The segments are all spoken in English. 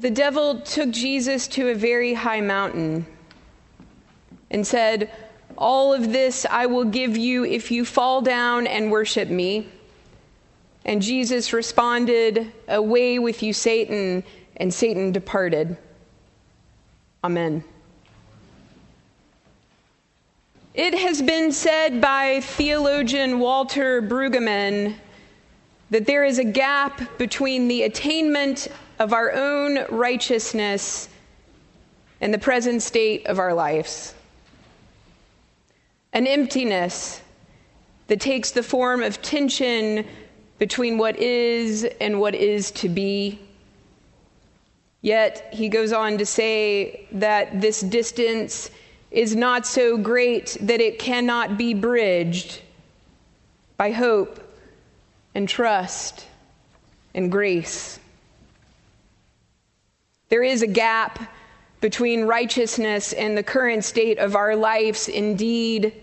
The devil took Jesus to a very high mountain and said, All of this I will give you if you fall down and worship me. And Jesus responded, Away with you, Satan, and Satan departed. Amen. It has been said by theologian Walter Brueggemann that there is a gap between the attainment of our own righteousness and the present state of our lives. An emptiness that takes the form of tension between what is and what is to be. Yet he goes on to say that this distance is not so great that it cannot be bridged by hope and trust and grace. There is a gap between righteousness and the current state of our lives, indeed.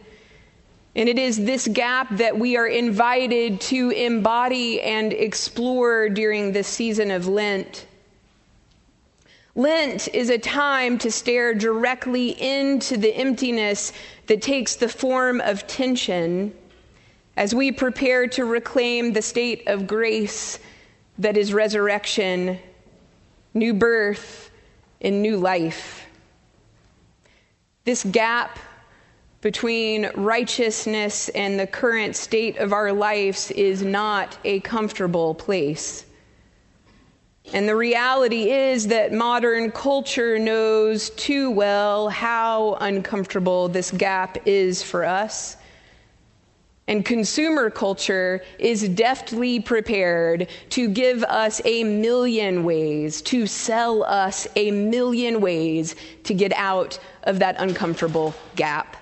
And it is this gap that we are invited to embody and explore during this season of Lent. Lent is a time to stare directly into the emptiness that takes the form of tension as we prepare to reclaim the state of grace that is resurrection new birth, and new life. This gap between righteousness and the current state of our lives is not a comfortable place. And the reality is that modern culture knows too well how uncomfortable this gap is for us. And consumer culture is deftly prepared to give us a million ways, to sell us a million ways to get out of that uncomfortable gap.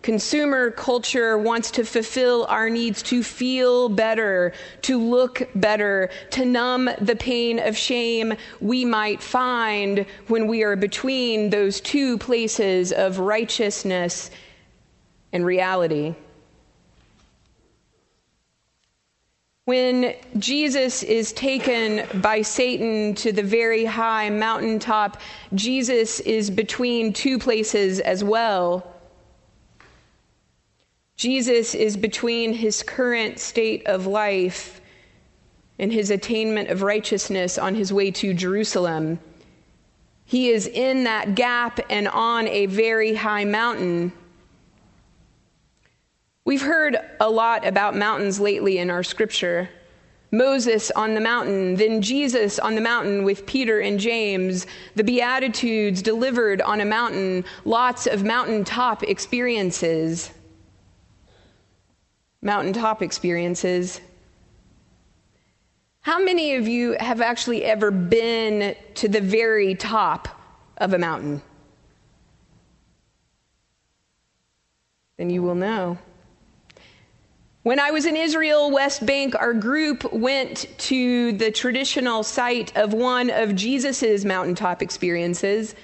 Consumer culture wants to fulfill our needs to feel better, to look better, to numb the pain of shame we might find when we are between those two places of righteousness and reality. When Jesus is taken by Satan to the very high mountaintop, Jesus is between two places as well. Jesus is between his current state of life and his attainment of righteousness on his way to Jerusalem. He is in that gap and on a very high mountain. We've heard a lot about mountains lately in our scripture. Moses on the mountain, then Jesus on the mountain with Peter and James, the Beatitudes delivered on a mountain, lots of mountaintop experiences. Mountaintop experiences. How many of you have actually ever been to the very top of a mountain? Then you will know. When I was in Israel, West Bank, our group went to the traditional site of one of Jesus' mountaintop experiences.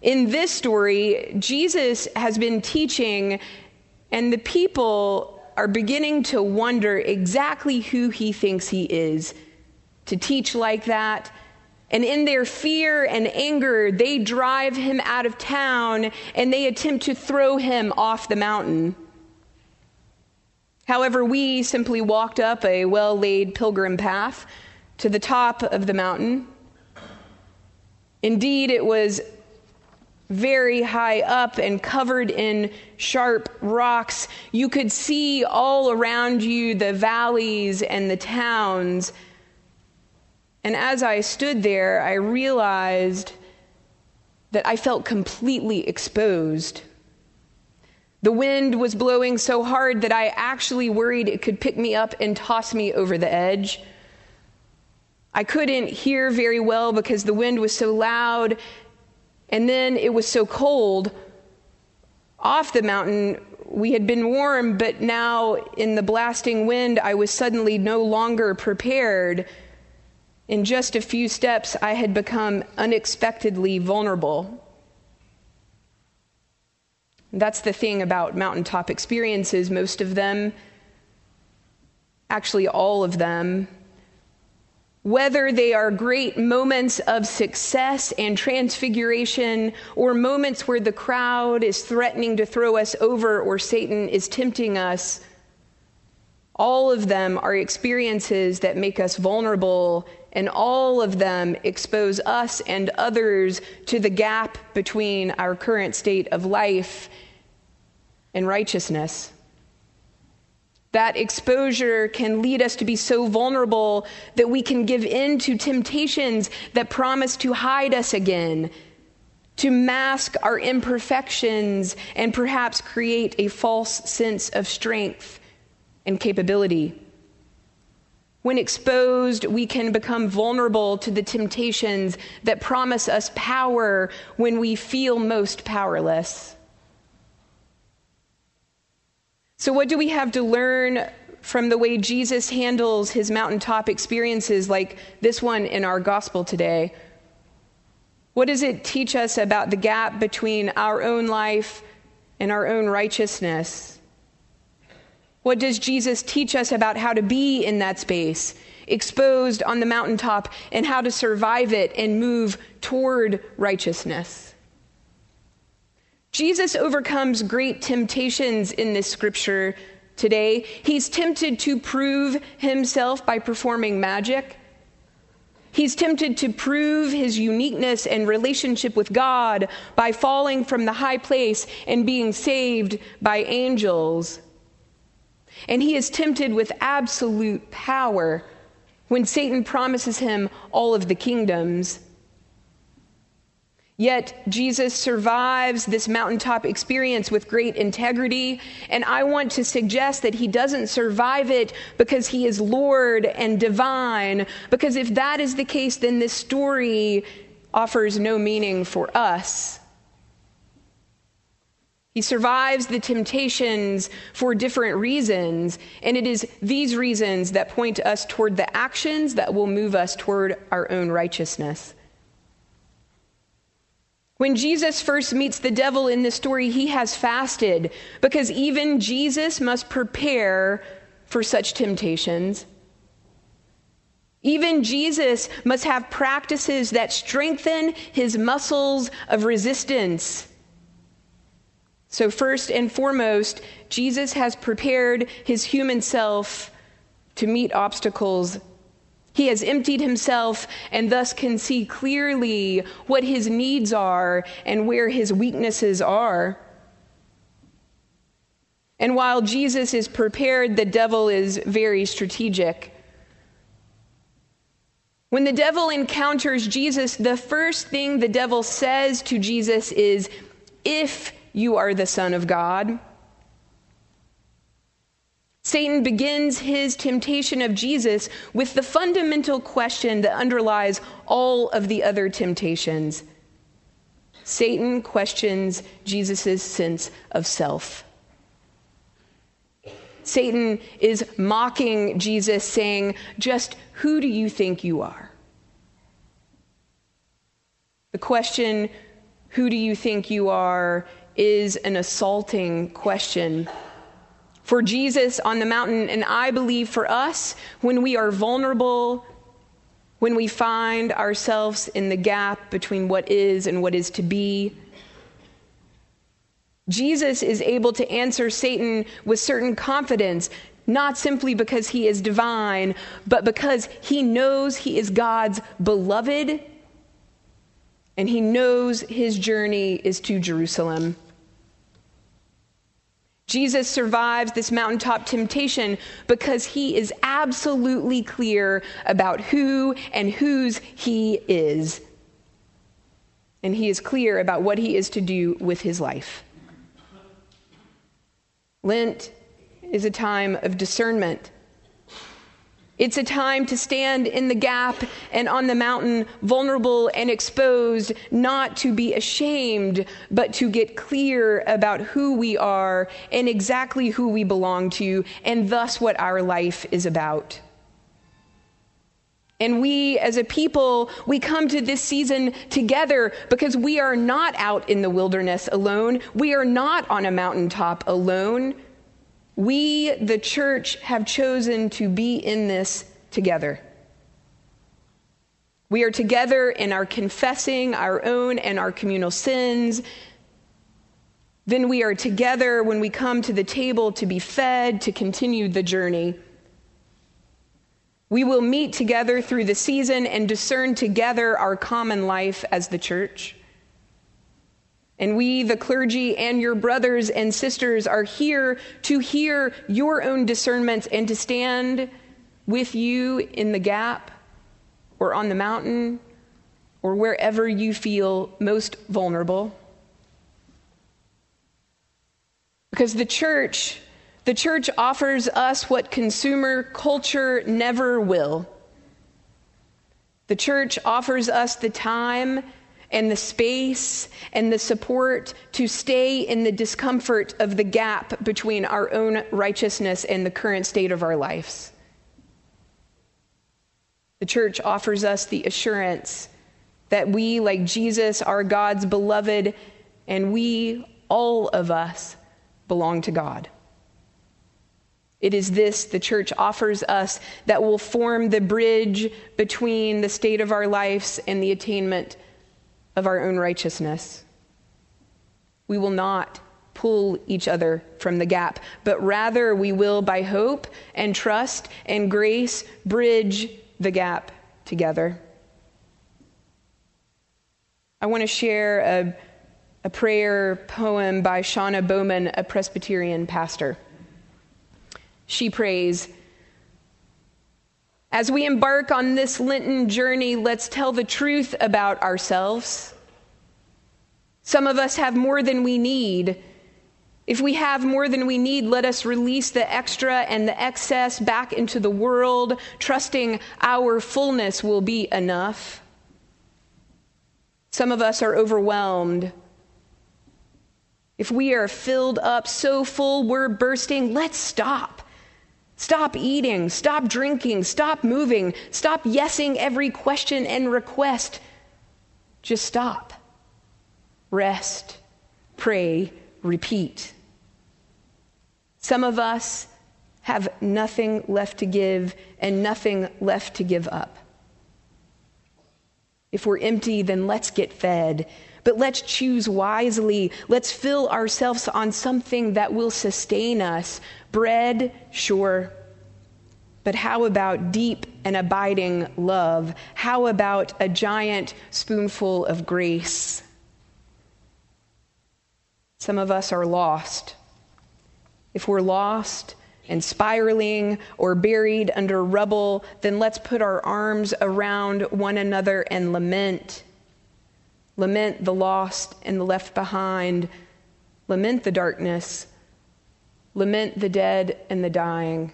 In this story, Jesus has been teaching, and the people are beginning to wonder exactly who he thinks he is to teach like that. And in their fear and anger, they drive him out of town and they attempt to throw him off the mountain. However, we simply walked up a well laid pilgrim path to the top of the mountain. Indeed, it was very high up and covered in sharp rocks. You could see all around you the valleys and the towns. And as I stood there, I realized that I felt completely exposed. The wind was blowing so hard that I actually worried it could pick me up and toss me over the edge. I couldn't hear very well because the wind was so loud, and then it was so cold. Off the mountain, we had been warm, but now in the blasting wind, I was suddenly no longer prepared. In just a few steps, I had become unexpectedly vulnerable. That's the thing about mountaintop experiences. Most of them, actually, all of them, Whether they are great moments of success and transfiguration, or moments where the crowd is threatening to throw us over or Satan is tempting us, all of them are experiences that make us vulnerable, and all of them expose us and others to the gap between our current state of life and righteousness. That exposure can lead us to be so vulnerable that we can give in to temptations that promise to hide us again, to mask our imperfections, and perhaps create a false sense of strength and capability. When exposed, we can become vulnerable to the temptations that promise us power when we feel most powerless. So, what do we have to learn from the way Jesus handles his mountaintop experiences like this one in our gospel today? What does it teach us about the gap between our own life and our own righteousness? What does Jesus teach us about how to be in that space, exposed on the mountaintop, and how to survive it and move toward righteousness? Jesus overcomes great temptations in this scripture today. He's tempted to prove himself by performing magic. He's tempted to prove his uniqueness and relationship with God by falling from the high place and being saved by angels. And he is tempted with absolute power when Satan promises him all of the kingdoms. Yet Jesus survives this mountaintop experience with great integrity. And I want to suggest that he doesn't survive it because he is Lord and divine. Because if that is the case, then this story offers no meaning for us. He survives the temptations for different reasons, and it is these reasons that point us toward the actions that will move us toward our own righteousness. When Jesus first meets the devil in this story, he has fasted because even Jesus must prepare for such temptations. Even Jesus must have practices that strengthen his muscles of resistance. So, first and foremost, Jesus has prepared his human self to meet obstacles he has emptied himself and thus can see clearly what his needs are and where his weaknesses are. And while Jesus is prepared, the devil is very strategic. When the devil encounters Jesus, the first thing the devil says to Jesus is, If you are the Son of God. Satan begins his temptation of Jesus with the fundamental question that underlies all of the other temptations. Satan questions Jesus' sense of self. Satan is mocking Jesus, saying, Just who do you think you are? The question, Who do you think you are? Is an assaulting question. For Jesus on the mountain, and I believe for us, when we are vulnerable, when we find ourselves in the gap between what is and what is to be, Jesus is able to answer Satan with certain confidence, not simply because he is divine, but because he knows he is God's beloved and he knows his journey is to Jerusalem. Jesus survives this mountaintop temptation because he is absolutely clear about who and whose he is. And he is clear about what he is to do with his life. Lent is a time of discernment. It's a time to stand in the gap and on the mountain, vulnerable and exposed, not to be ashamed, but to get clear about who we are and exactly who we belong to, and thus what our life is about. And we, as a people, we come to this season together because we are not out in the wilderness alone. We are not on a mountaintop alone. We, the church, have chosen to be in this together. We are together in our confessing our own and our communal sins. Then we are together when we come to the table to be fed, to continue the journey. We will meet together through the season and discern together our common life as the church. And we, the clergy, and your brothers and sisters are here to hear your own discernments and to stand with you in the gap or on the mountain or wherever you feel most vulnerable. Because the church, the church offers us what consumer culture never will. The church offers us the time and the space and the support to stay in the discomfort of the gap between our own righteousness and the current state of our lives. The church offers us the assurance that we, like Jesus, are God's beloved, and we, all of us, belong to God. It is this the church offers us that will form the bridge between the state of our lives and the attainment of our own righteousness. We will not pull each other from the gap, but rather we will, by hope and trust and grace, bridge the gap together. I want to share a, a prayer poem by Shawna Bowman, a Presbyterian pastor. She prays, as we embark on this Lenten journey, let's tell the truth about ourselves. Some of us have more than we need. If we have more than we need, let us release the extra and the excess back into the world, trusting our fullness will be enough. Some of us are overwhelmed. If we are filled up so full we're bursting, let's stop Stop eating, stop drinking, stop moving, stop yesing every question and request. Just stop. Rest, pray, repeat. Some of us have nothing left to give and nothing left to give up. If we're empty, then let's get fed. But let's choose wisely. Let's fill ourselves on something that will sustain us Bread, sure. But how about deep and abiding love? How about a giant spoonful of grace? Some of us are lost. If we're lost and spiraling or buried under rubble, then let's put our arms around one another and lament. Lament the lost and the left behind. Lament the darkness Lament the dead and the dying.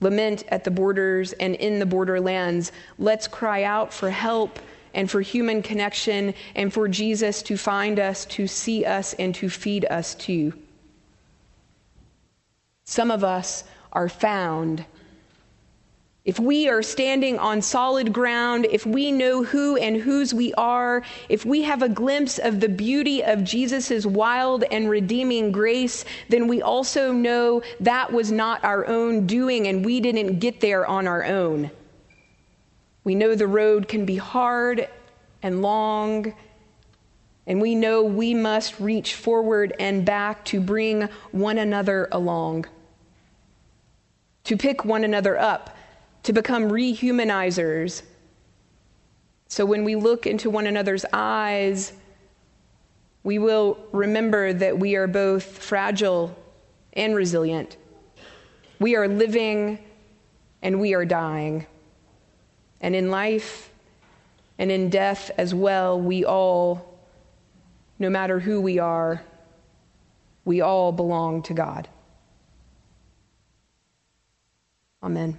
Lament at the borders and in the borderlands. Let's cry out for help and for human connection and for Jesus to find us, to see us, and to feed us too. Some of us are found if we are standing on solid ground, if we know who and whose we are, if we have a glimpse of the beauty of Jesus' wild and redeeming grace, then we also know that was not our own doing and we didn't get there on our own. We know the road can be hard and long, and we know we must reach forward and back to bring one another along, to pick one another up to become rehumanizers. So when we look into one another's eyes, we will remember that we are both fragile and resilient. We are living and we are dying. And in life and in death as well, we all, no matter who we are, we all belong to God. Amen.